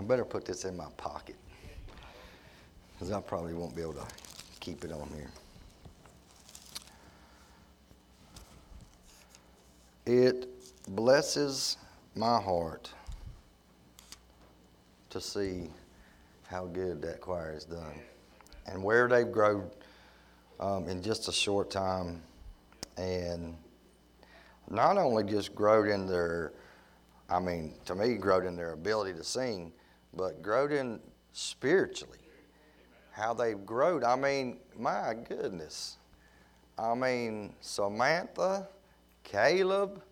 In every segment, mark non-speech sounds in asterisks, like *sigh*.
I better put this in my pocket because I probably won't be able to keep it on here. It blesses my heart to see how good that choir has done and where they've grown um, in just a short time. And not only just grown in their, I mean, to me grown in their ability to sing, but growed in spiritually. How they've grown. I mean, my goodness. I mean, Samantha, Caleb,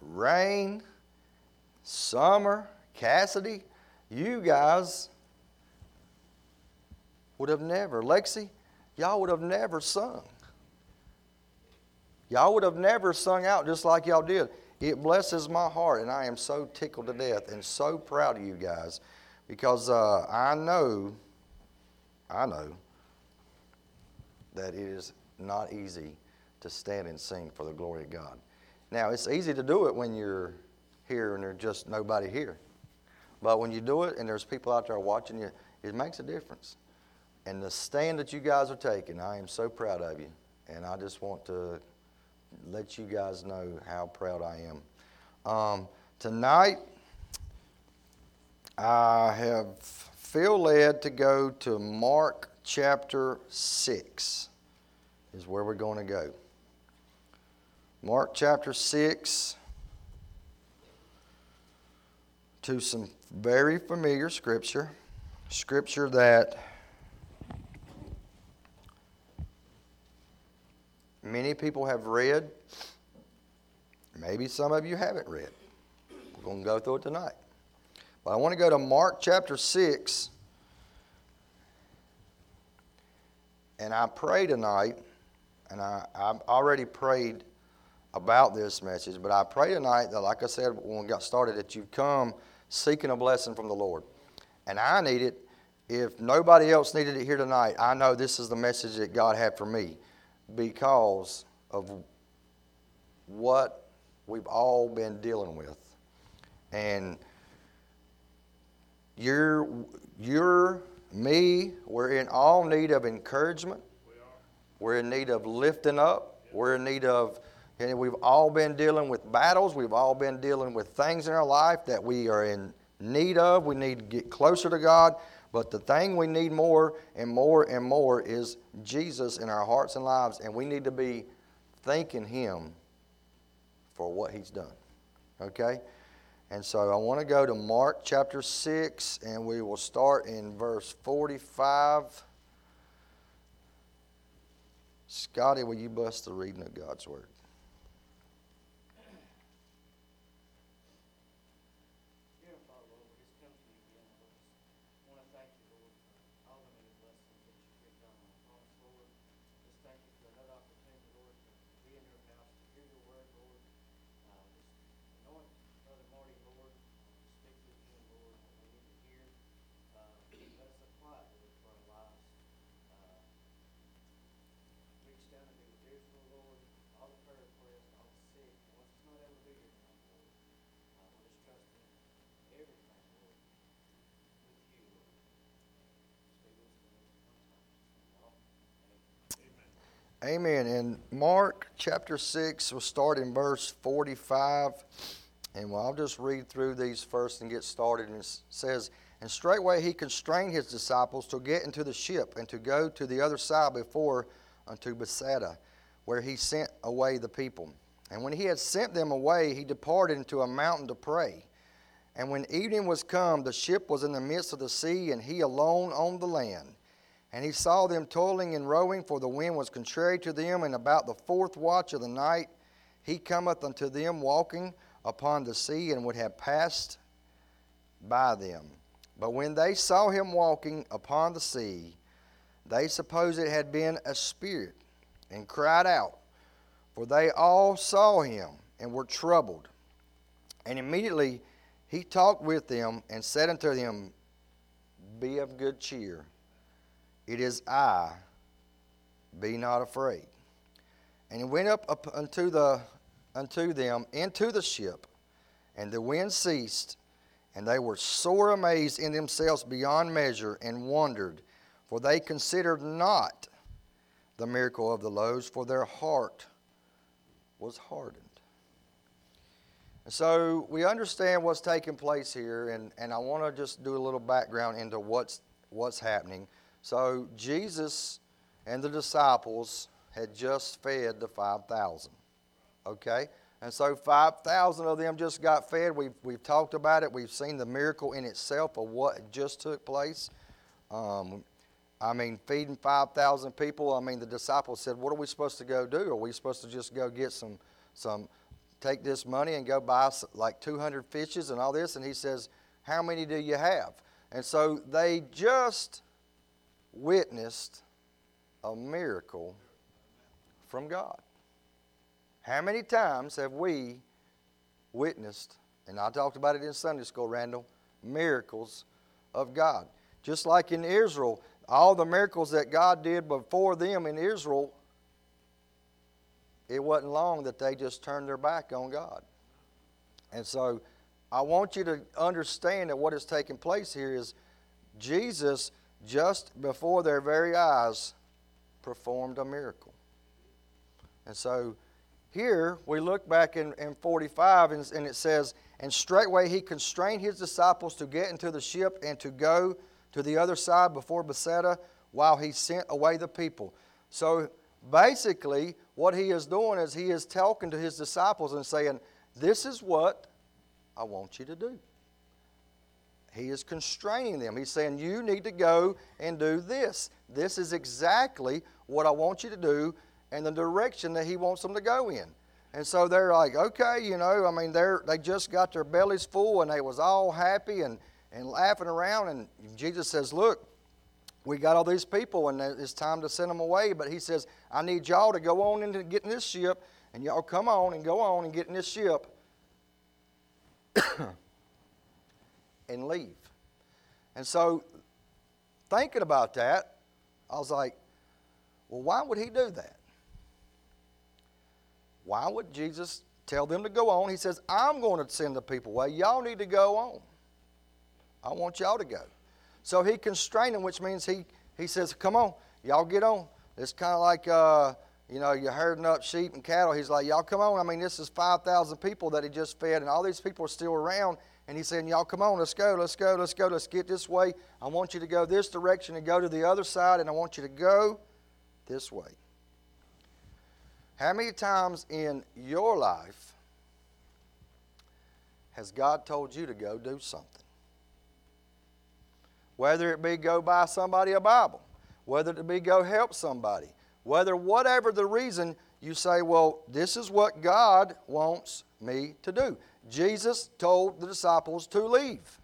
Rain, Summer, Cassidy, you guys would have never, Lexi, y'all would have never sung. Y'all would have never sung out just like y'all did. It blesses my heart, and I am so tickled to death and so proud of you guys because uh, I know, I know that it is not easy to stand and sing for the glory of God. Now, it's easy to do it when you're here and there's just nobody here. But when you do it and there's people out there watching you, it makes a difference. And the stand that you guys are taking, I am so proud of you. And I just want to let you guys know how proud I am. Um, tonight, I have feel led to go to Mark chapter 6, is where we're going to go. Mark chapter 6 to some very familiar scripture, scripture that many people have read. Maybe some of you haven't read. We're going to go through it tonight. But I want to go to Mark chapter 6. And I pray tonight, and I, I've already prayed about this message, but I pray tonight that, like I said when we got started, that you've come seeking a blessing from the Lord. And I need it. If nobody else needed it here tonight, I know this is the message that God had for me because of what we've all been dealing with. And you're, you're, me, we're in all need of encouragement. We. We're in need of lifting up. We're in need of, and we've all been dealing with battles. We've all been dealing with things in our life that we are in need of. We need to get closer to God. But the thing we need more and more and more is Jesus in our hearts and lives, and we need to be thanking Him for what He's done. Okay? And so I want to go to Mark chapter 6, and we will start in verse 45. Scotty, will you bless the reading of God's Word? Amen. In Mark chapter 6, we'll start in verse 45. And well, I'll just read through these first and get started. And it says, And straightway he constrained his disciples to get into the ship and to go to the other side before unto Bethsaida, where he sent away the people. And when he had sent them away, he departed into a mountain to pray. And when evening was come, the ship was in the midst of the sea, and he alone on the land. And he saw them toiling and rowing, for the wind was contrary to them. And about the fourth watch of the night, he cometh unto them walking upon the sea, and would have passed by them. But when they saw him walking upon the sea, they supposed it had been a spirit, and cried out. For they all saw him and were troubled. And immediately he talked with them and said unto them, Be of good cheer it is I, be not afraid. And he went up, up unto, the, unto them into the ship, and the wind ceased, And they were sore amazed in themselves beyond measure and wondered, for they considered not the miracle of the loaves, for their heart was hardened. And so we understand what's taking place here, and, and I want to just do a little background into what's, what's happening. So Jesus and the disciples had just fed the 5,000. Okay? And so 5,000 of them just got fed. We've, we've talked about it. We've seen the miracle in itself of what just took place. Um, I mean, feeding 5,000 people. I mean, the disciples said, What are we supposed to go do? Are we supposed to just go get some, some take this money and go buy like 200 fishes and all this? And he says, How many do you have? And so they just witnessed a miracle from God. How many times have we witnessed, and I talked about it in Sunday school, Randall, miracles of God? Just like in Israel, all the miracles that God did before them in Israel, it wasn't long that they just turned their back on God. And so I want you to understand that what is taking place here is Jesus, just before their very eyes, performed a miracle. And so here we look back in, in 45 and, and it says, And straightway he constrained his disciples to get into the ship and to go to the other side before Bethsaida while he sent away the people. So basically, what he is doing is he is talking to his disciples and saying, This is what I want you to do. He is constraining them. He's saying, You need to go and do this. This is exactly what I want you to do and the direction that he wants them to go in. And so they're like, okay, you know, I mean, they're, they just got their bellies full and they was all happy and, and laughing around. And Jesus says, look, we got all these people and it's time to send them away. But he says, I need y'all to go on into getting this ship and y'all come on and go on and get in this ship *coughs* and leave. And so thinking about that, I was like, well, why would he do that? Why would Jesus tell them to go on? He says, I'm going to send the people away. Y'all need to go on. I want y'all to go. So he constrained them, which means he, he says, Come on, y'all get on. It's kind of like, uh, you know, you're herding up sheep and cattle. He's like, Y'all come on. I mean, this is 5,000 people that he just fed, and all these people are still around. And he's saying, Y'all come on, let's go, let's go, let's go, let's get this way. I want you to go this direction and go to the other side, and I want you to go this way. How many times in your life has God told you to go do something? Whether it be go buy somebody a Bible, whether it be go help somebody, whether whatever the reason you say, well, this is what God wants me to do. Jesus told the disciples to leave.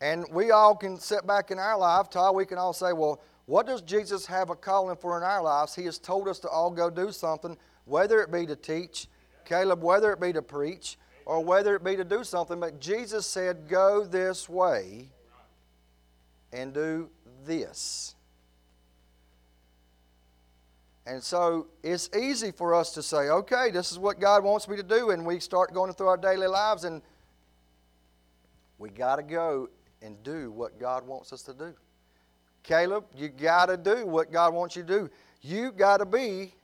And we all can sit back in our life, Todd, we can all say, well, what does Jesus have a calling for in our lives? He has told us to all go do something, whether it be to teach, Caleb, whether it be to preach, or whether it be to do something. But Jesus said, Go this way and do this. And so it's easy for us to say, okay, this is what God wants me to do, and we start going through our daily lives, and we got to go and do what God wants us to do. Caleb, you got to do what God wants you to do. You got to be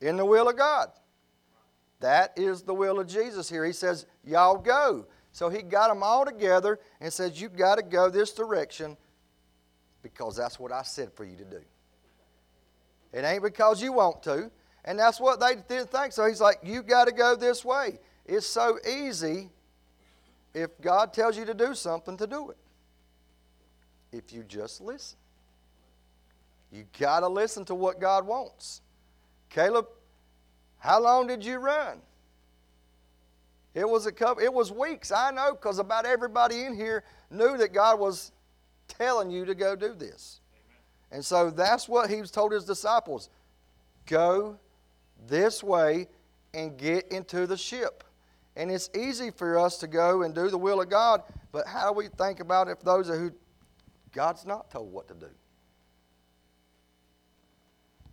in the will of God. That is the will of Jesus here. He says, Y'all go. So he got them all together and says, You got to go this direction because that's what I said for you to do. It ain't because you want to. And that's what they didn't think. So he's like, You got to go this way. It's so easy if God tells you to do something to do it if you just listen. You got to listen to what God wants. Caleb, how long did you run? It was a couple, it was weeks, I know, because about everybody in here knew that God was telling you to go do this. And so that's what he told his disciples. Go this way and get into the ship. And it's easy for us to go and do the will of God, but how do we think about if those who God's not told what to do.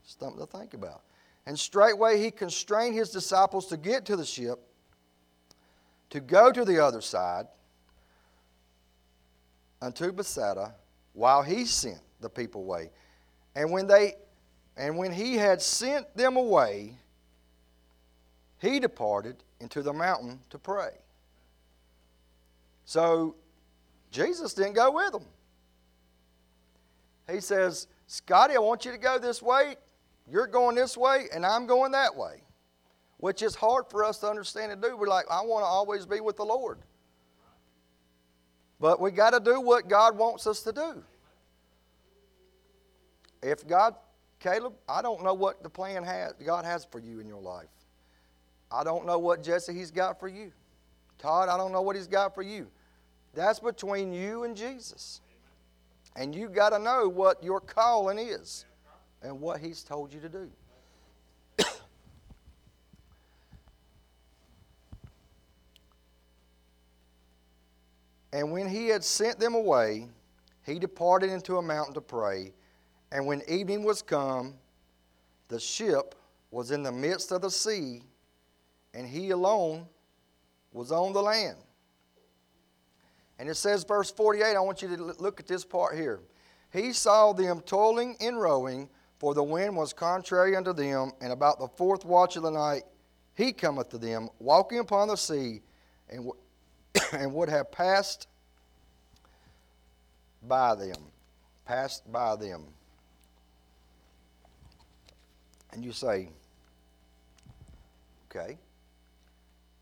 Something to think about. And straightway he constrained his disciples to get to the ship to go to the other side unto Bethsaida while he sent the people away. And when they and when he had sent them away, he departed into the mountain to pray. So Jesus didn't go with them. He says, Scotty, I want you to go this way. You're going this way, and I'm going that way. Which is hard for us to understand and do. We're like, I want to always be with the Lord. But we got to do what God wants us to do. If God, Caleb, I don't know what the plan has, God has for you in your life. I don't know what Jesse He's got for you. Todd, I don't know what He's got for you. That's between you and Jesus. And you got to know what your calling is and what He's told you to do. *coughs* and when He had sent them away, He departed into a mountain to pray. And when evening was come, the ship was in the midst of the sea, and He alone was on the land. And it says, verse 48, I want you to look at this part here. He saw them toiling and rowing, for the wind was contrary unto them, and about the fourth watch of the night he cometh to them, walking upon the sea, and, *coughs* and would have passed by them. Passed by them. And you say, okay,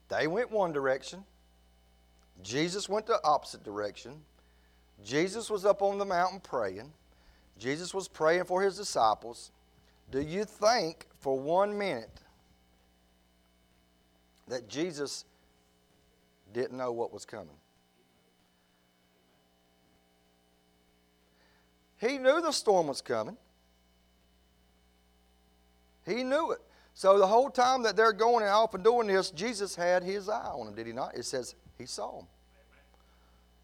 they went one direction, Jesus went the opposite direction. Jesus was up on the mountain praying. Jesus was praying for his disciples. Do you think for one minute that Jesus didn't know what was coming? He knew the storm was coming. He knew it. So the whole time that they're going and off and doing this, Jesus had his eye on them, did he not? It says he saw them.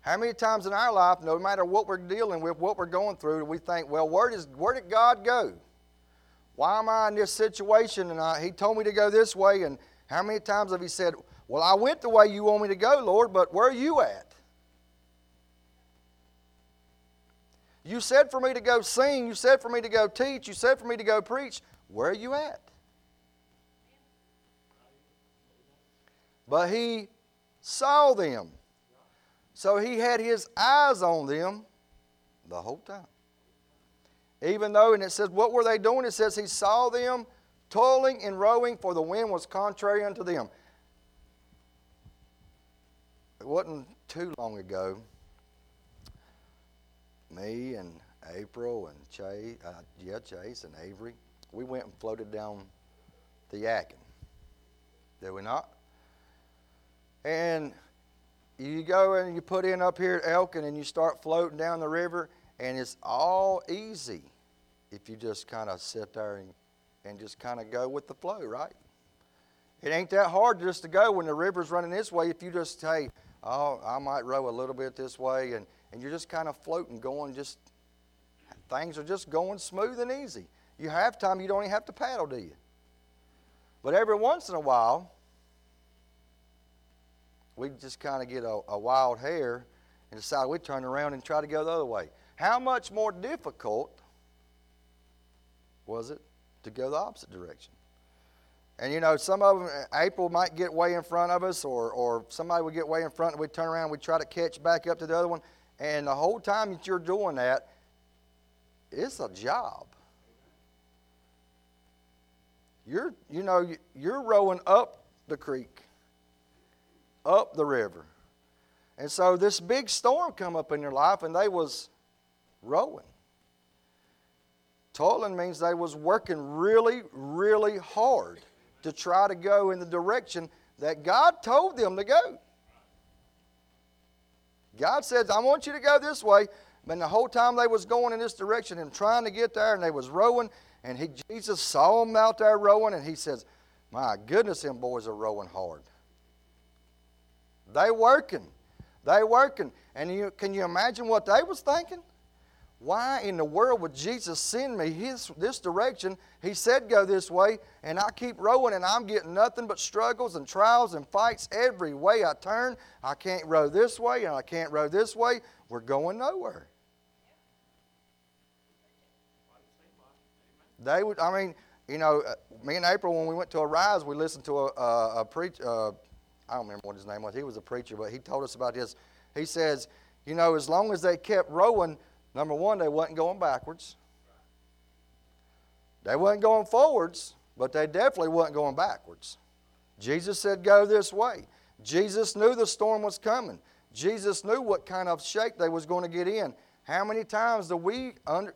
How many times in our life, no matter what we're dealing with, what we're going through, we think, well, where, does, where did God go? Why am I in this situation? And I, He told me to go this way. And how many times have He said, well, I went the way you want me to go, Lord, but where are you at? You said for me to go sing. You said for me to go teach. You said for me to go preach. Where are you at? But he saw them. So he had his eyes on them the whole time. Even though, and it says, what were they doing? It says he saw them toiling and rowing, for the wind was contrary unto them. It wasn't too long ago. Me and April and Chase, uh, yeah, Chase and Avery, we went and floated down the Yadkin. Did we not? And you go and you put in up here at Elkin and you start floating down the river, and it's all easy if you just kind of sit there and, and just kind of go with the flow, right? It ain't that hard just to go when the river's running this way if you just say, oh, I might row a little bit this way, and, and you're just kind of floating, going just, things are just going smooth and easy. You have time, you don't even have to paddle, do you? But every once in a while, we just kind of get a, a wild hair and decide we turn around and try to go the other way. How much more difficult was it to go the opposite direction? And you know, some of them, uh, April might get way in front of us, or, or somebody would get way in front, and we'd turn around and we'd try to catch back up to the other one. And the whole time that you're doing that, it's a job. You're, you know, you're rowing up the creek up the river. And so this big storm come up in their life and they was rowing. Toiling means they was working really, really hard to try to go in the direction that God told them to go. God says, I want you to go this way. And the whole time they was going in this direction and trying to get there and they was rowing and he, Jesus saw them out there rowing and he says, my goodness, them boys are rowing hard. They working. They working. And you, can you imagine what they was thinking? Why in the world would Jesus send me his, this direction? He said go this way, and I keep rowing, and I'm getting nothing but struggles and trials and fights every way I turn. I can't row this way, and I can't row this way. We're going nowhere. They would, I mean, you know, uh, me and April, when we went to Arise, we listened to a, a, a preach. Uh, I don't remember what his name was. He was a preacher, but he told us about this. He says, you know, as long as they kept rowing, Number one, they wasn't going backwards. They wasn't going forwards, but they definitely wasn't going backwards. Jesus said, Go this way. Jesus knew the storm was coming. Jesus knew what kind of shape they was going to get in. How many times do we under,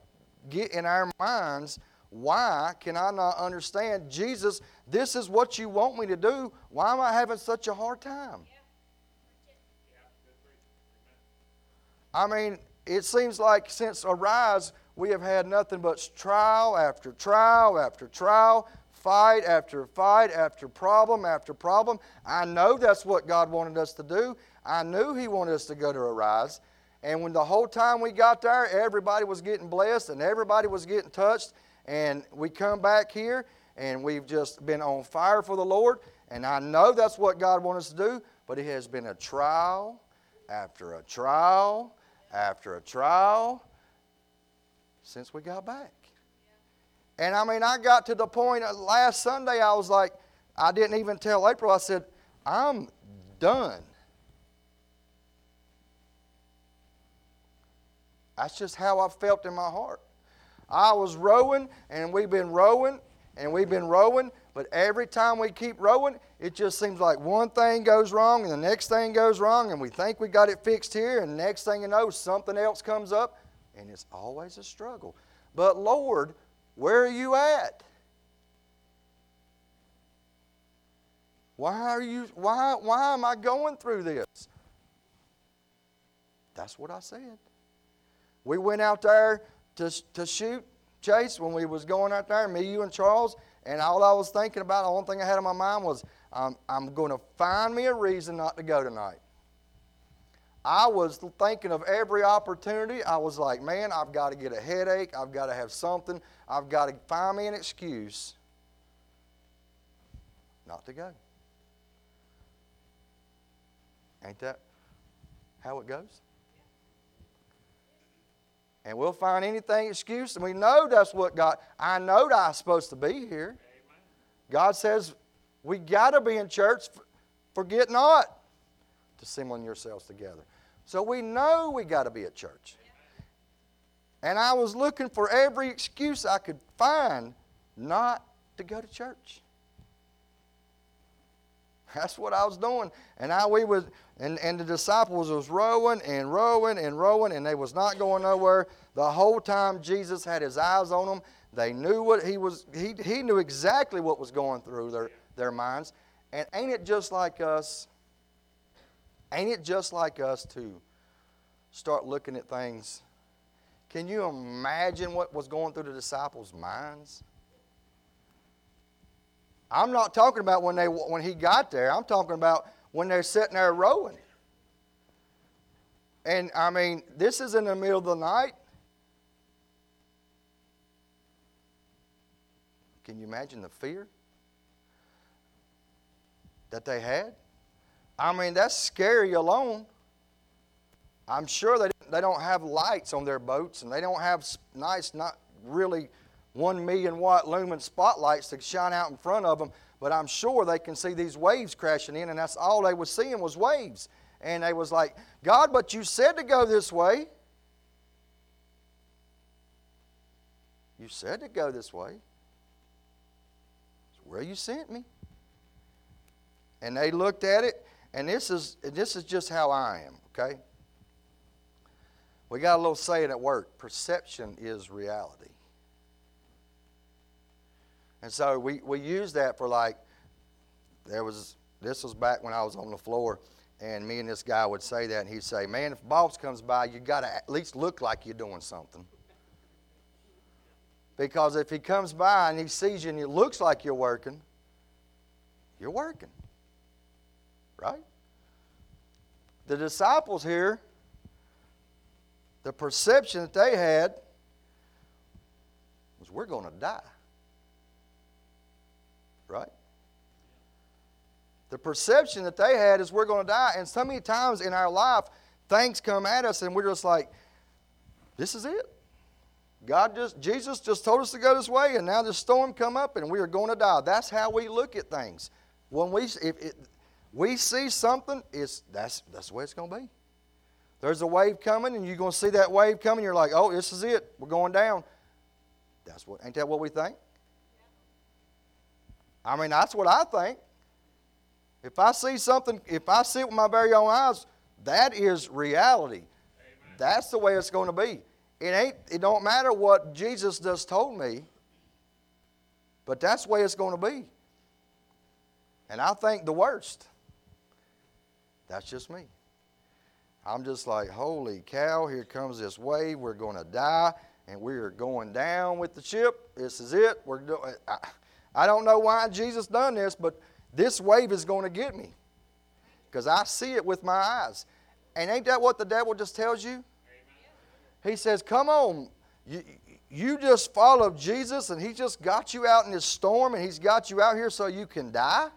get in our minds, why can I not understand? Jesus, this is what you want me to do. Why am I having such a hard time? I mean, it seems like since Arise, we have had nothing but trial after trial after trial, fight after fight after problem after problem. I know that's what God wanted us to do. I knew He wanted us to go to Arise. And when the whole time we got there, everybody was getting blessed and everybody was getting touched. And we come back here and we've just been on fire for the Lord. And I know that's what God wanted us to do, but it has been a trial after a trial after a trial since we got back. And I mean, I got to the point uh, last Sunday, I was like, I didn't even tell April, I said, I'm done. That's just how I felt in my heart. I was rowing, and we've been rowing, and we've been rowing, but every time we keep rowing, it just seems like one thing goes wrong and the next thing goes wrong, and we think we got it fixed here, and next thing you know, something else comes up, and it's always a struggle. But Lord, where are you at? Why are you why why am I going through this? That's what I said. We went out there to, to shoot Chase when we was going out there, me, you, and Charles, and all I was thinking about, the only thing I had in my mind was, um, I'm going to find me a reason not to go tonight. I was thinking of every opportunity. I was like, man, I've got to get a headache. I've got to have something. I've got to find me an excuse not to go. Ain't that how it goes? And we'll find anything excuse, and we know that's what God, I know that I'm supposed to be here. God says we got to be in church, forget not to assemble yourselves together. So we know we got to be at church. And I was looking for every excuse I could find not to go to church. That's what I was doing. And I we was and, and the disciples was rowing and rowing and rowing and they was not going nowhere. The whole time Jesus had his eyes on them. They knew what he was he, he knew exactly what was going through their, their minds. And ain't it just like us? Ain't it just like us to start looking at things? Can you imagine what was going through the disciples' minds? I'm not talking about when, they, when he got there. I'm talking about when they're sitting there rowing. And I mean, this is in the middle of the night. Can you imagine the fear that they had? I mean, that's scary alone. I'm sure they, they don't have lights on their boats and they don't have nice, not really one million watt lumen spotlights to shine out in front of them, but I'm sure they can see these waves crashing in, and that's all they was seeing was waves. And they was like, God, but you said to go this way. You said to go this way. It's where you sent me. And they looked at it, and this is this is just how I am, okay? We got a little saying at work perception is reality. And so we, we use that for like, there was, this was back when I was on the floor, and me and this guy would say that, and he'd say, Man, if boss comes by, you got to at least look like you're doing something. Because if he comes by and he sees you and it looks like you're working, you're working. Right? The disciples here, the perception that they had was we're going to die. Right? The perception that they had is we're going to die. And so many times in our life, things come at us and we're just like, this is it. God just, Jesus just told us to go this way, and now this storm come up and we are going to die. That's how we look at things. When we, if it, we see something, it's, that's, that's the way it's going to be. There's a wave coming, and you're going to see that wave coming. You're like, oh, this is it. We're going down. That's what, ain't that what we think? I mean, that's what I think. If I see something, if I see it with my very own eyes, that is reality. Amen. That's the way it's going to be. It ain't. It don't matter what Jesus just told me, but that's the way it's going to be. And I think the worst. That's just me. I'm just like, holy cow! Here comes this wave. We're going to die, and we are going down with the ship. This is it. We're doing. I, I don't know why Jesus done this, but this wave is going to get me because I see it with my eyes. And ain't that what the devil just tells you? He says, Come on. You, you just followed Jesus and he just got you out in this storm and he's got you out here so you can die?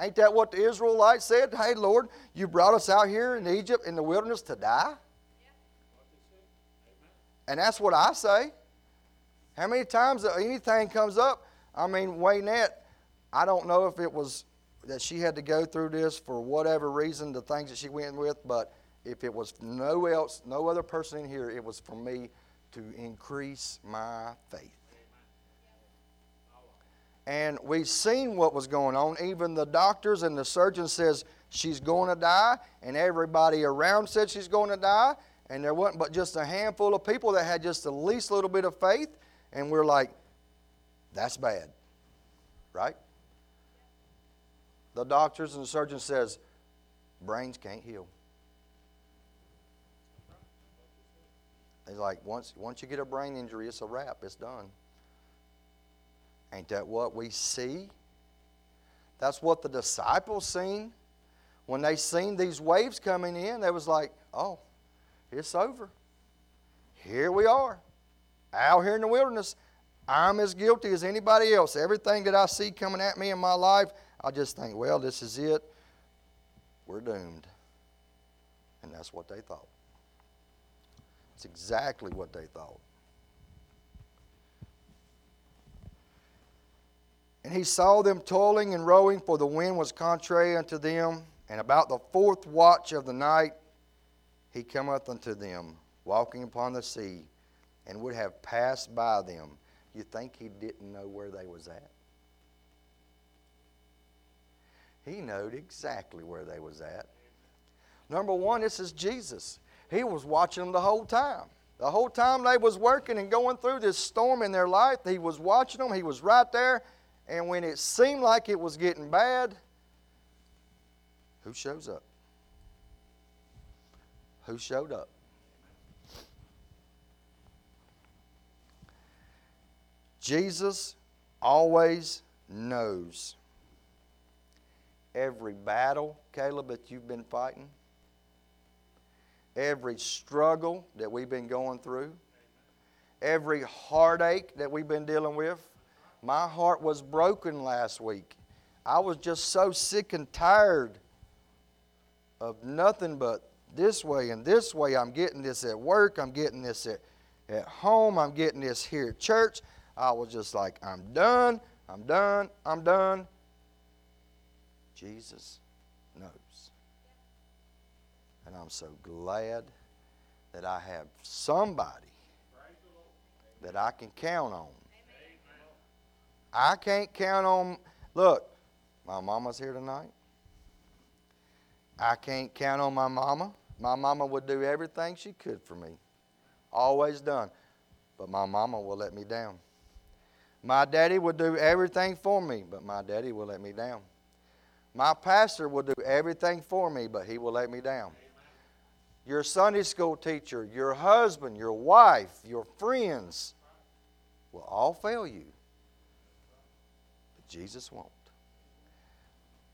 Ain't that what the Israelites said? Hey, Lord, you brought us out here in Egypt in the wilderness to die? And that's what I say. How many times anything comes up? I mean, Waynette, I don't know if it was that she had to go through this for whatever reason, the things that she went with, but if it was no else, no other person in here, it was for me to increase my faith. And we've seen what was going on. Even the doctors and the surgeon says she's going to die, and everybody around said she's going to die. And there wasn't but just a handful of people that had just the least little bit of faith, and we're like, that's bad. Right? The doctors and the surgeon says, brains can't heal. He's like, once, once you get a brain injury, it's a wrap. It's done. Ain't that what we see? That's what the disciples seen. When they seen these waves coming in, they was like, oh, it's over. Here we are, out here in the wilderness. I'm as guilty as anybody else. Everything that I see coming at me in my life, I just think, well, this is it. We're doomed. And that's what they thought. It's exactly what they thought. And he saw them toiling and rowing, for the wind was contrary unto them. And about the fourth watch of the night, he cometh unto them, walking upon the sea, and would have passed by them. You think he didn't know where they was at? He knowed exactly where they was at. Number one, this is Jesus. He was watching them the whole time. The whole time they was working and going through this storm in their life, he was watching them. He was right there. And when it seemed like it was getting bad, who shows up? Who showed up? Jesus always knows every battle, Caleb, that you've been fighting every struggle that we've been going through, every heartache that we've been dealing with. My heart was broken last week. I was just so sick and tired of nothing but this way and this way. I'm getting this at work, I'm getting this at, at home, I'm getting this here at church. I was just like, I'm done, I'm done, I'm done. Jesus knows. And I'm so glad that I have somebody that I can count on. I can't count on, look, my mama's here tonight. I can't count on my mama. My mama would do everything she could for me. Always done. But my mama will let me down. My daddy would do everything for me, but my daddy will let me down. My pastor will do everything for me, but he will let me down your Sunday school teacher, your husband, your wife, your friends will all fail you. But Jesus won't.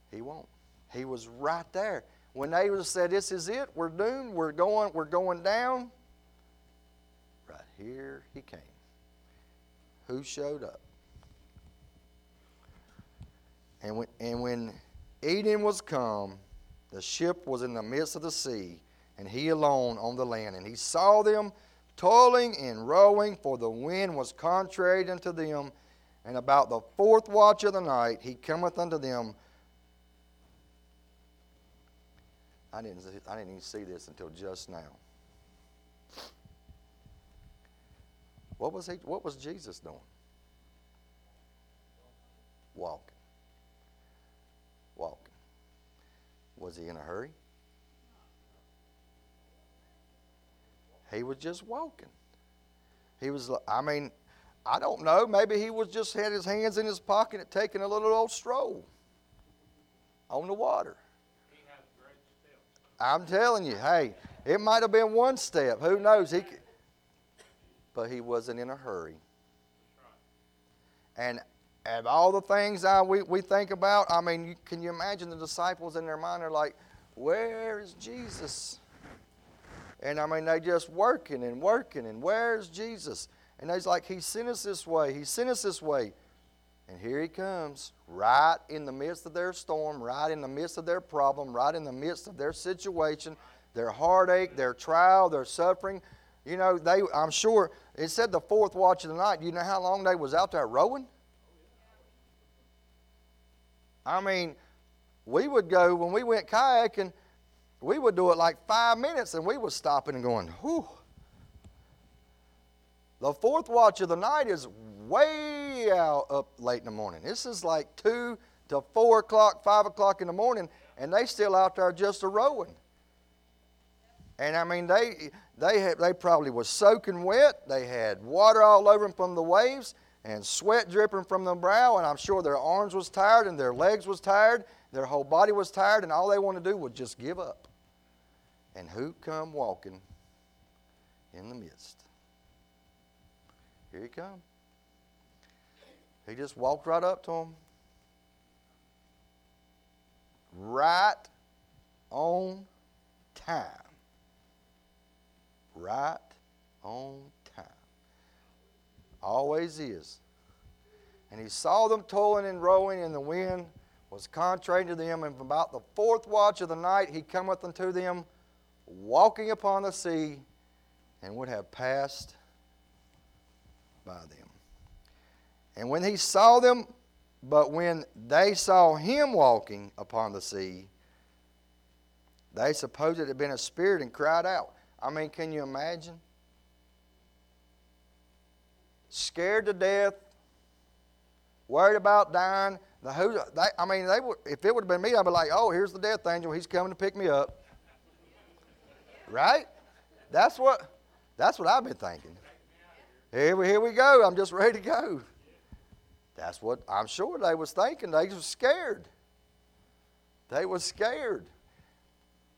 He won't. He was right there. When they said, This is it, we're doomed, we're going, we're going down, Right here he came. Who showed up? And when, and when Eden was come, the ship was in the midst of the sea, and he alone on the land. And he saw them toiling and rowing, for the wind was contrary unto them. And about the fourth watch of the night he cometh unto them. I didn't, I didn't even see this until just now. What was, he, what was Jesus doing? Walking. Walking. Was he in a hurry? He was just walking. He was, I mean, I don't know. Maybe he was just had his hands in his pocket and taking a little old stroll on the water. I'm telling you, hey, it might have been one step. Who knows? He, but he wasn't in a hurry. And of all the things I, we, we think about, I mean, you, can you imagine the disciples in their mind are like, where is Jesus? And I mean, they just working and working, and where's Jesus? And they's like, He sent us this way. He sent us this way. And here He comes, right in the midst of their storm, right in the midst of their problem, right in the midst of their situation, their heartache, their trial, their suffering. You know, they, I'm sure, it said the fourth watch of the night. You know how long they was out there rowing? I mean, we would go, when we went kayaking, we would do it like five minutes and we was stopping and going, whew. The fourth watch of the night is way out up late in the morning. This is like 2 to 4 o'clock, 5 o'clock in the morning, and they still out there just a rowing. And I mean, they, they, had, they probably was soaking wet. They had water all over them from the waves and sweat dripping from their brow. And I'm sure their arms was tired and their legs was tired. Their whole body was tired. And all they wanted to do was just give up. And who come walking in the midst? Here he come. He just walked right up to them. Right on time right on time. Always is. And he saw them toiling and rowing, and the wind was contrary to them. And about the fourth watch of the night he cometh unto them, walking upon the sea, and would have passed by them. And when he saw them, but when they saw him walking upon the sea, they supposed it had been a spirit and cried out. I mean, can you imagine? Scared to death, worried about dying. The who, they, I mean, they would, if it would have been me, I'd be like, oh, here's the death angel. He's coming to pick me up. Right? That's what, that's what I've been thinking. Here we, here we go. I'm just ready to go. That's what I'm sure they was thinking. They was scared. They was scared.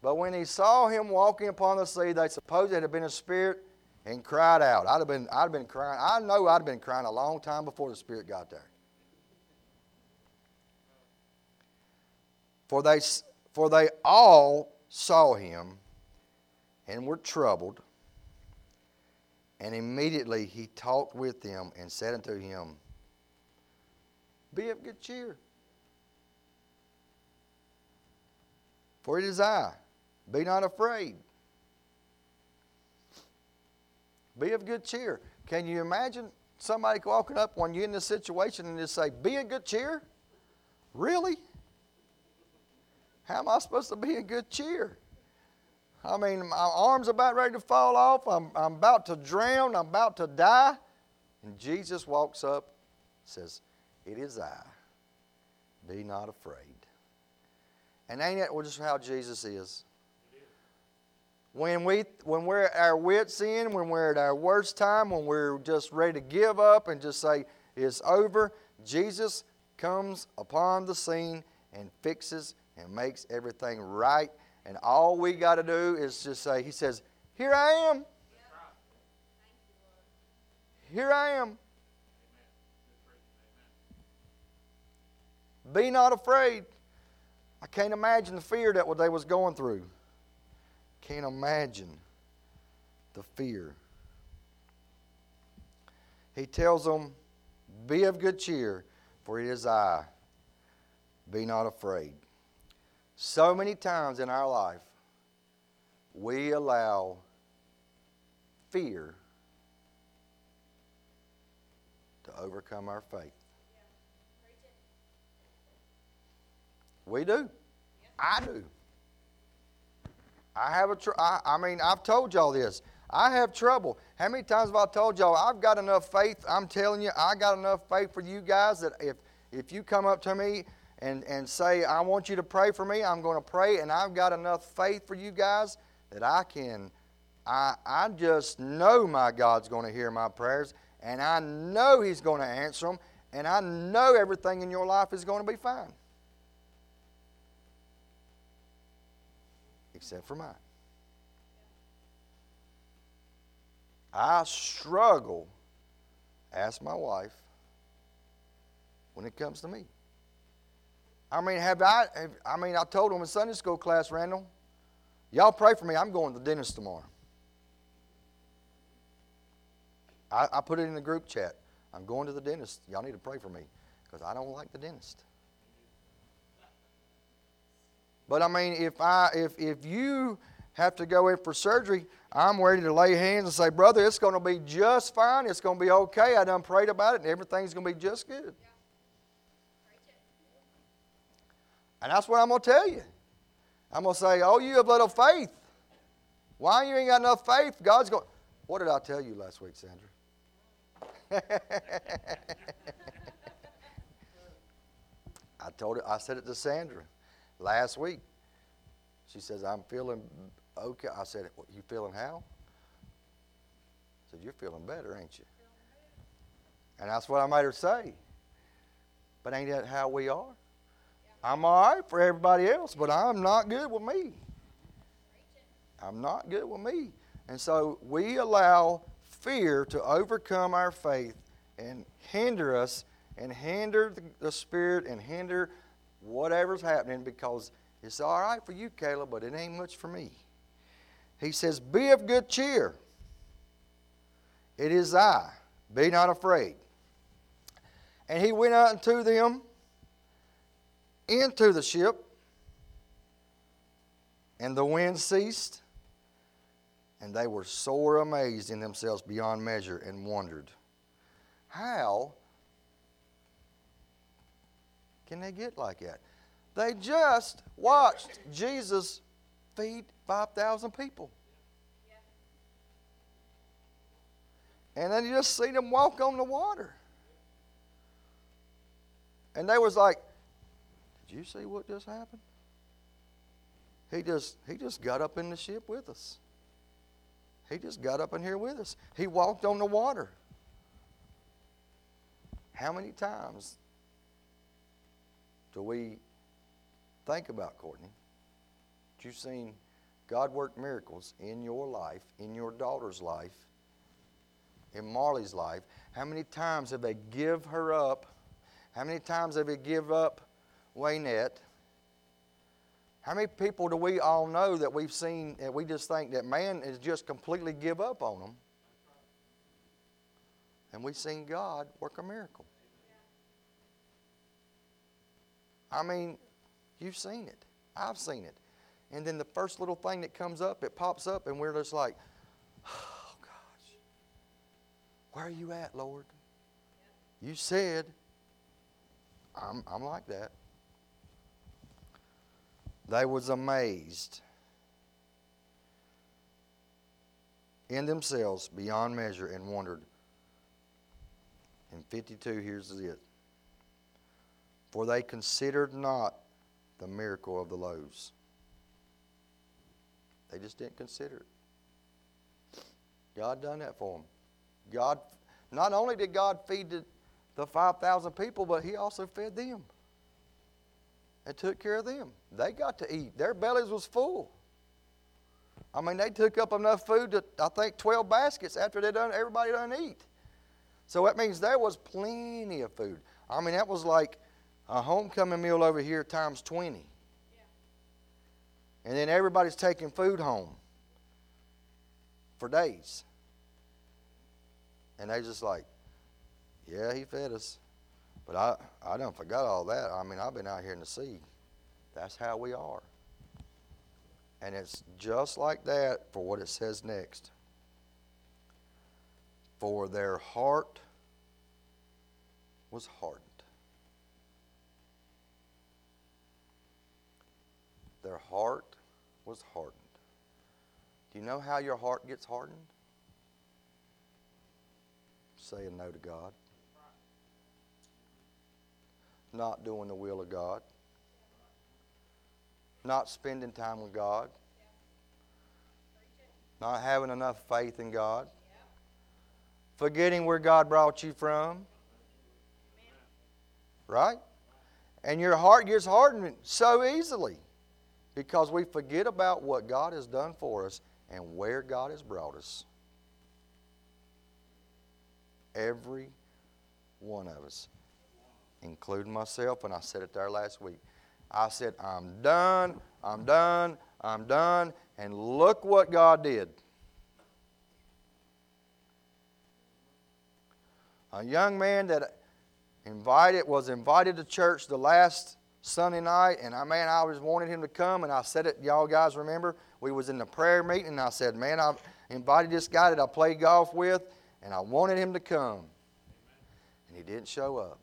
But when he saw him walking upon the sea, they supposed it had been a spirit and cried out. I'd have been, I'd have been crying. I know I'd have been crying a long time before the spirit got there. For they, for they all saw him and were troubled. And immediately he talked with them and said unto him, Be of good cheer. For it is I. Be not afraid. Be of good cheer. Can you imagine somebody walking up when you're in this situation and just say, Be of good cheer? Really? How am I supposed to be in good cheer? I mean, my arm's about ready to fall off. I'm, I'm about to drown. I'm about to die. And Jesus walks up, says, It is I. Be not afraid. And ain't that just how Jesus is? When, we, when we're at our wits' end, when we're at our worst time, when we're just ready to give up and just say, it's over, Jesus comes upon the scene and fixes and makes everything right. And all we got to do is just say, He says, Here I am. Here I am. Be not afraid. I can't imagine the fear that what they was going through. Can't imagine the fear. he tells them, Be of good cheer, for it is I. Be not afraid. So many times in our life, we allow fear to overcome our faith. We do. I do. I have a. Tr- I, I mean, I've told y'all this. I have trouble. How many times have I told y'all I've got enough faith? I'm telling you, I got enough faith for you guys that if if you come up to me and and say I want you to pray for me, I'm going to pray, and I've got enough faith for you guys that I can. I I just know my God's going to hear my prayers, and I know He's going to answer them, and I know everything in your life is going to be fine. Except for mine. I struggle, ask my wife, when it comes to me. I mean, have I, have, I mean, I told them in Sunday school class, Randall, y'all pray for me. I'm going to the dentist tomorrow. I, I put it in the group chat. I'm going to the dentist. Y'all need to pray for me because I don't like the dentist. But I mean, if I if if you have to go in for surgery, I'm ready to lay hands and say, brother, it's going to be just fine. It's going to be okay. I done prayed about it, and everything's going to be just good. And that's what I'm going to tell you. I'm going to say, oh, you have little faith. Why you ain't got enough faith? God's going. What did I tell you last week, Sandra? *laughs* I told it. I said it to Sandra last week. She says, I'm feeling okay. I said, You feeling how? I said, You're feeling better, ain't you? And that's what I made her say. But ain't that how we are? I'm all right for everybody else, but I'm not good with me. I'm not good with me. And so we allow fear to overcome our faith and hinder us and hinder the Spirit and hinder whatever's happening because it's all right for you, Caleb, but it ain't much for me. He says, Be of good cheer. It is I. Be not afraid. And he went out unto them into the ship, and the wind ceased, and they were sore amazed in themselves beyond measure and wondered. How can they get like that? They just watched Jesus feed 5,000 people. And then you just see them walk on the water. And they was like, Did you see what just happened? He just he just got up in the ship with us. He just got up in here with us. He walked on the water. How many times do we think about, Courtney? That you've seen God work miracles in your life, in your daughter's life, in Marley's life. How many times have they give her up? How many times have they give up Waynette? How many people do we all know that we've seen that we just think that man is just completely give up on them? And we've seen God work a miracle. I mean, you've seen it. I've seen it. And then the first little thing that comes up, it pops up, and we're just like, *sighs* oh, gosh, where are you at, Lord? You said, I'm, I'm like that. They was amazed in themselves beyond measure and wondered. And 52, here's it. For they considered not the miracle of the loaves. They just didn't consider it. God done that for them. God, not only did God feed the, the 5,000 people, but He also fed them and took care of them. They got to eat. Their bellies was full. I mean, they took up enough food to, I think, 12 baskets after they done, everybody done eat. So that means there was plenty of food. I mean, that was like a homecoming meal over here times 20. Yeah. And then everybody's taking food home for days. And they just like, Yeah, He fed us. But I, I don't forgot all that. I mean, I've been out here in the sea. That's how we are. And it's just like that for what it says next. For their heart was hardened. Their heart was hardened. Do you know how your heart gets hardened? Saying no to God. Not doing the will of God. Not spending time with God. Not having enough faith in God. Forgetting where God brought you from. Right? And your heart gets hardened so easily because we forget about what God has done for us and where God has brought us. Every one of us, including myself, and I said it there last week. I said, I'm done, I'm done, I'm done, and look what God did. A young man that invited was invited to church the last Sunday night, and I man, I was wanted him to come, and I said it. Y'all guys remember? We was in the prayer meeting, and I said, man, I invited this guy that I played golf with, and I wanted him to come, and he didn't show up,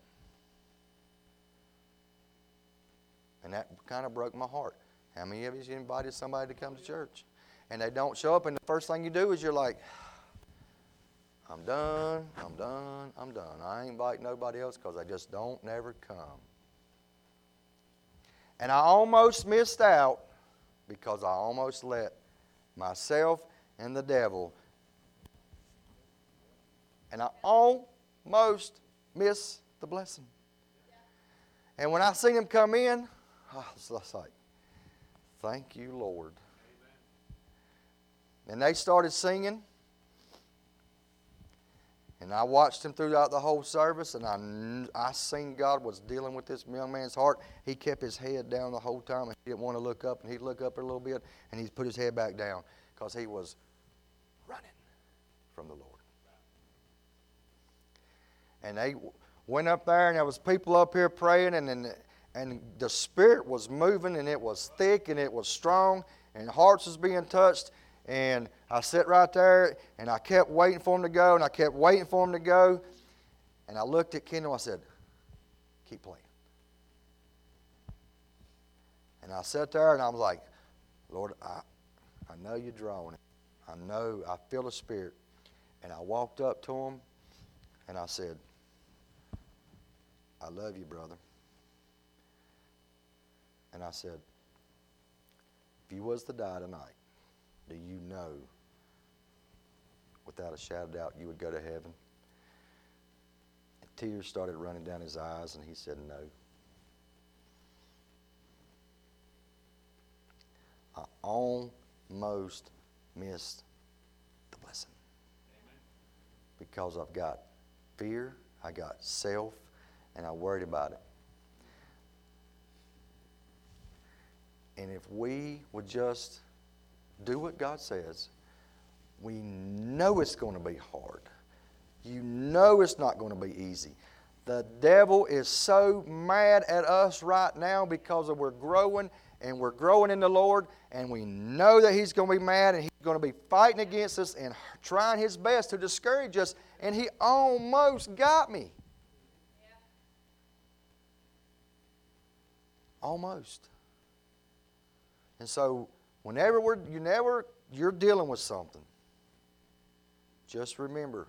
and that kind of broke my heart. How many of you invited somebody to come to church, and they don't show up, and the first thing you do is you're like. I'm done, I'm done, I'm done. I ain't inviting nobody else because I just don't never come. And I almost missed out because I almost let myself and the devil, and I almost missed the blessing. And when I seen him come in, I was like, thank you, Lord. And they started singing. And I watched him throughout the whole service, and I, I seen God was dealing with this young man's heart. He kept his head down the whole time, and he didn't want to look up, and he'd look up a little bit, and he'd put his head back down because he was running from the Lord. And they went up there, and there was people up here praying, and, and, and the Spirit was moving, and it was thick, and it was strong, and hearts was being touched, and I sat right there and I kept waiting for him to go and I kept waiting for him to go. And I looked at Kendall. And I said, Keep playing. And I sat there and I was like, Lord, I, I know you're drawing it. I know, I feel the Spirit. And I walked up to him and I said, I love you, brother. And I said, if you was to die tonight, do you know without a shadow of doubt you would go to heaven? And tears started running down his eyes, and he said, No. I almost missed the blessing because I've got fear, I got self, and I worried about it. And if we would just do what God says, we know it's going to be hard. You know it's not going to be easy. The devil is so mad at us right now because we're growing and we're growing in the Lord, and we know that he's going to be mad and he's going to be fighting against us and trying his best to discourage us, and he almost got me. Almost. And so Whenever we're, you never, you're dealing with something, just remember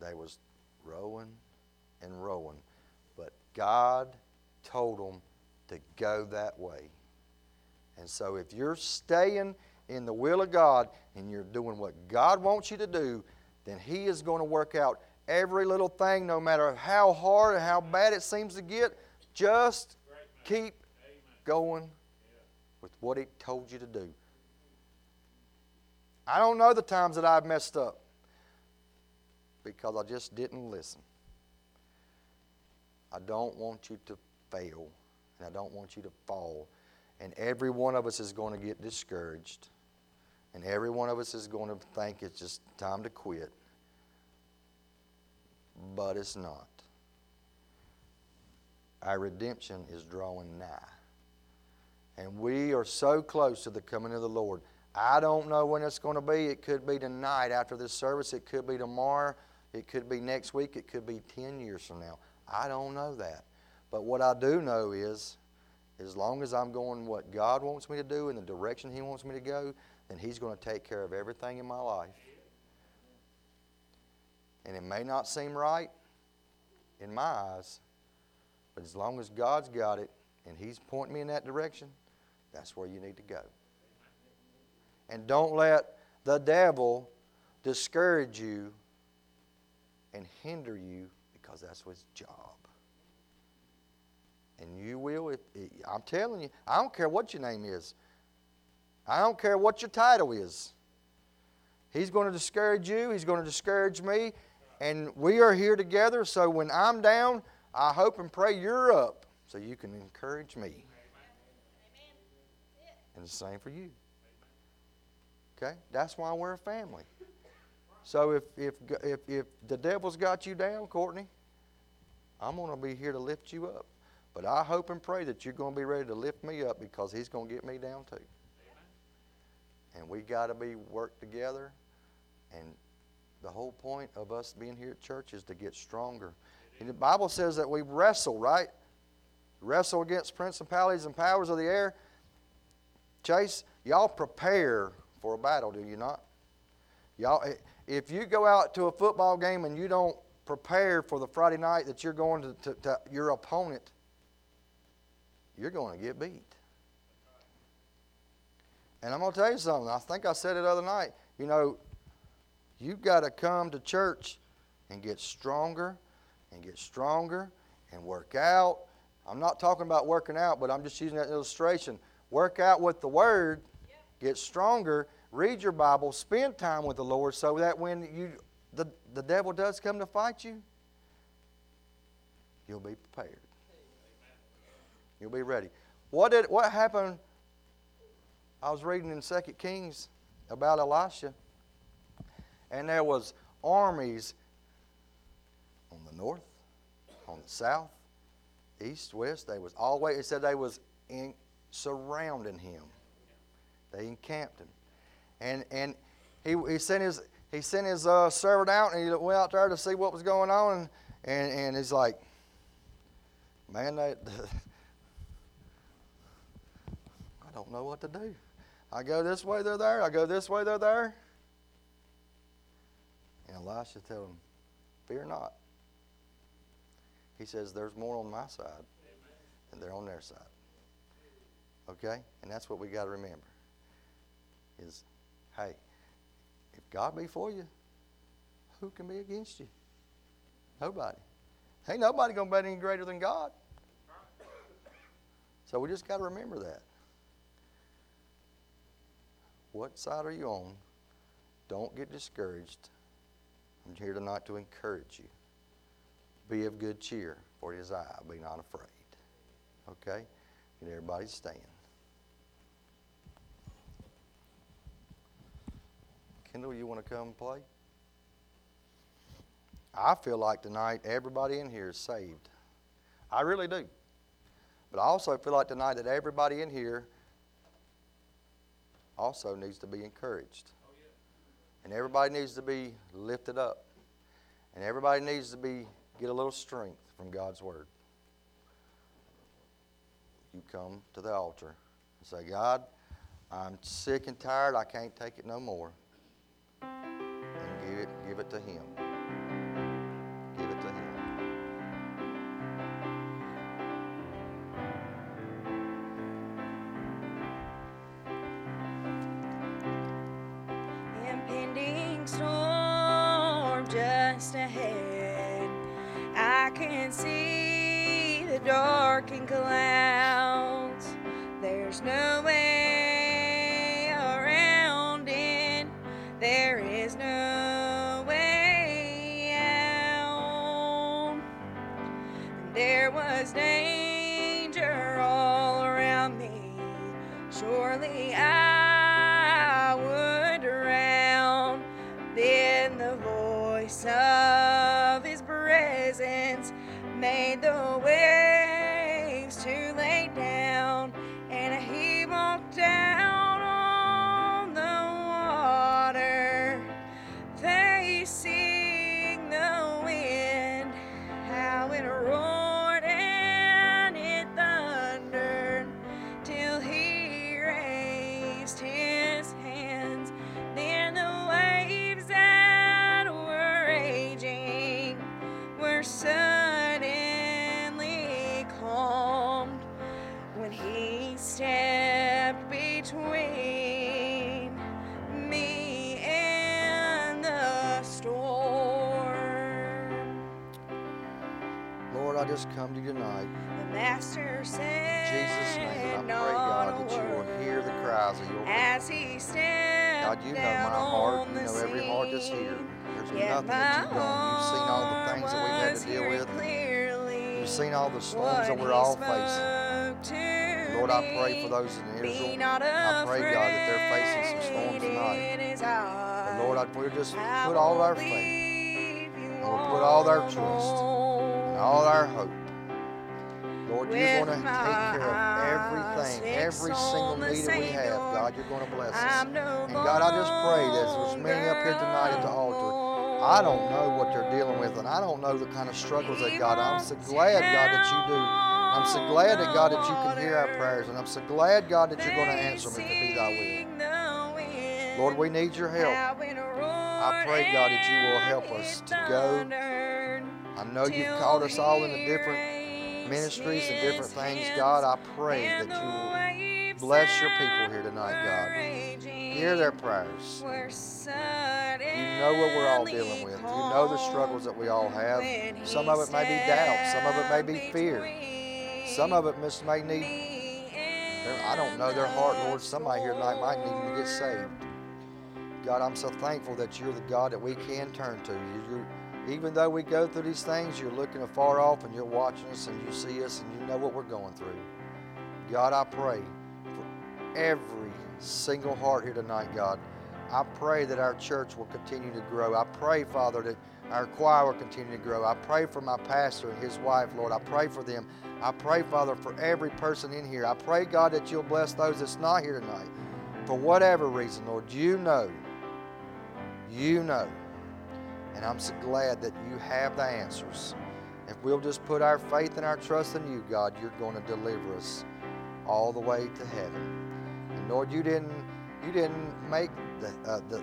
they was rowing and rowing, but God told them to go that way. And so if you're staying in the will of God and you're doing what God wants you to do, then He is going to work out every little thing, no matter how hard and how bad it seems to get. Just keep going with what He told you to do. I don't know the times that I've messed up because I just didn't listen. I don't want you to fail, and I don't want you to fall. And every one of us is going to get discouraged, and every one of us is going to think it's just time to quit. but it's not. Our redemption is drawing nigh. And we are so close to the coming of the Lord. I don't know when it's going to be. It could be tonight after this service. It could be tomorrow. It could be next week. It could be 10 years from now. I don't know that. But what I do know is, as long as I'm going what God wants me to do in the direction He wants me to go, then He's going to take care of everything in my life. And it may not seem right in my eyes, but as long as God's got it and He's pointing me in that direction, that's where you need to go. And don't let the devil discourage you and hinder you because that's his job. And you will, if, I'm telling you, I don't care what your name is. I don't care what your title is. He's going to discourage you, he's going to discourage me, and we are here together. So when I'm down, I hope and pray you're up so you can encourage me. And the same for you. Okay? That's why we're a family. So if, if, if, if the devil's got you down, Courtney, I'm going to be here to lift you up. But I hope and pray that you're going to be ready to lift me up because he's going to get me down too. And we got to be worked together. And the whole point of us being here at church is to get stronger. And the Bible says that we wrestle, right? Wrestle against principalities and powers of the air. Chase, y'all prepare for a battle, do you not? Y'all, if you go out to a football game and you don't prepare for the Friday night that you're going to, to, to your opponent, you're going to get beat. And I'm going to tell you something. I think I said it the other night. You know, you've got to come to church and get stronger and get stronger and work out. I'm not talking about working out, but I'm just using that illustration. Work out with the Word, get stronger, read your Bible, spend time with the Lord so that when you the, the devil does come to fight you, you'll be prepared. You'll be ready. What did what happened? I was reading in Second Kings about Elisha, and there was armies on the north, on the south, east, west. They was always. It said they was in, surrounding him. They encamped him, and and he he sent his he sent his uh, servant out, and he went out there to see what was going on, and and, he's like, man, they, *laughs* I don't know what to do. I go this way, they're there. I go this way, they're there. And Elisha told him, Fear not. He says, There's more on my side than they're on their side. Okay? And that's what we got to remember. Is, hey, if God be for you, who can be against you? Nobody. Ain't nobody going to be any greater than God. So we just got to remember that. What side are you on? Don't get discouraged. I'm here tonight to encourage you. Be of good cheer, for it is I. Be not afraid. Okay? And everybody stand. Kendall, you want to come play? I feel like tonight everybody in here is saved. I really do. But I also feel like tonight that everybody in here also needs to be encouraged. And everybody needs to be lifted up. And everybody needs to be get a little strength from God's word. You come to the altar and say, God, I'm sick and tired. I can't take it no more. And give it, give it to Him. Darkened Just come to you tonight. The master said, In Jesus' name, and I pray, God, that you will hear the cries of your people. As he stepped God, you know my heart. You know every heart that's here. There's nothing that my you've done. You've seen all the things that we've had to deal with. You've seen all the storms that we're all facing. Lord, I pray for those in Israel. I pray, God, that they're facing some storms tonight. But Lord, I, we'll just put all our faith and we'll put all our trust and all our hope. To take care of everything, every single need that we have. God, you're going to bless us. And God, I just pray that there's many up here tonight at the altar. I don't know what they're dealing with, and I don't know the kind of struggles that God. I'm so glad, God, that you do. I'm so glad that God that you can hear our prayers, and I'm so glad, God, that you're going to answer them if it be Thy will. Lord, we need your help. I pray, God, that you will help us to go. I know you've called us all in a different ministries and different things, God. I pray that you will bless your people here tonight, God. Hear their prayers. You know what we're all dealing with. You know the struggles that we all have. Some of it may be doubt. Some of it may be fear. Some of it may need, I don't know, their heart, Lord. Somebody here tonight might need to get saved. God, I'm so thankful that you're the God that we can turn to. You, even though we go through these things, you're looking afar off and you're watching us and you see us and you know what we're going through. God, I pray for every single heart here tonight, God. I pray that our church will continue to grow. I pray, Father, that our choir will continue to grow. I pray for my pastor and his wife, Lord. I pray for them. I pray, Father, for every person in here. I pray, God, that you'll bless those that's not here tonight. For whatever reason, Lord, you know. You know. And I'm so glad that you have the answers. If we'll just put our faith and our trust in you, God, you're going to deliver us all the way to heaven. And Lord, you didn't you didn't make the uh, the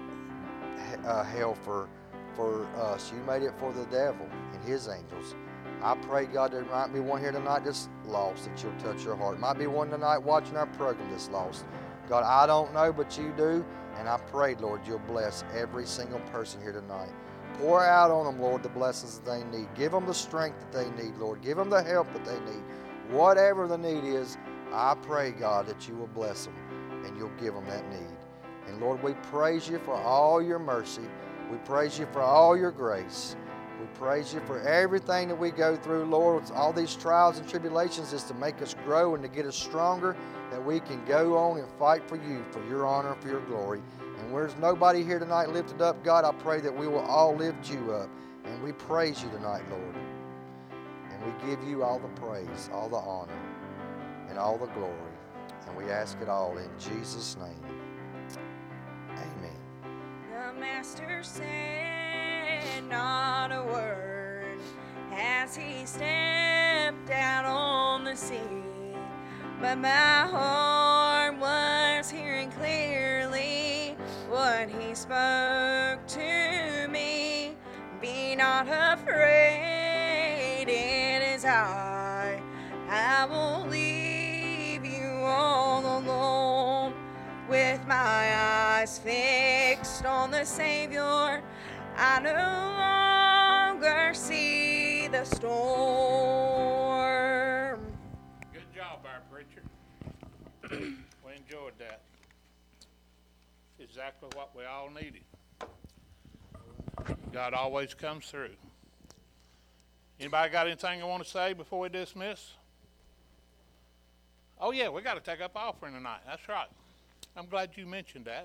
uh, hell for for us. You made it for the devil and his angels. I pray, God, there might be one here tonight that's lost, that you'll touch your heart. Might be one tonight watching our program that's lost. God, I don't know, but you do. And I pray, Lord, you'll bless every single person here tonight. Pour out on them, Lord, the blessings that they need. Give them the strength that they need, Lord. Give them the help that they need. Whatever the need is, I pray, God, that you will bless them and you'll give them that need. And Lord, we praise you for all your mercy. We praise you for all your grace. We praise you for everything that we go through, Lord. All these trials and tribulations is to make us grow and to get us stronger, that we can go on and fight for you, for your honor, for your glory. And where's nobody here tonight lifted up, God, I pray that we will all lift you up. And we praise you tonight, Lord. And we give you all the praise, all the honor, and all the glory. And we ask it all in Jesus' name. Amen. The master said not a word as he stepped out on the sea. But my heart was hearing he spoke to me. Be not afraid, it is I. I will leave you all alone with my eyes fixed on the Savior. I no longer see the storm. Exactly what we all needed. God always comes through. Anybody got anything you want to say before we dismiss? Oh yeah, we got to take up offering tonight. That's right. I'm glad you mentioned that.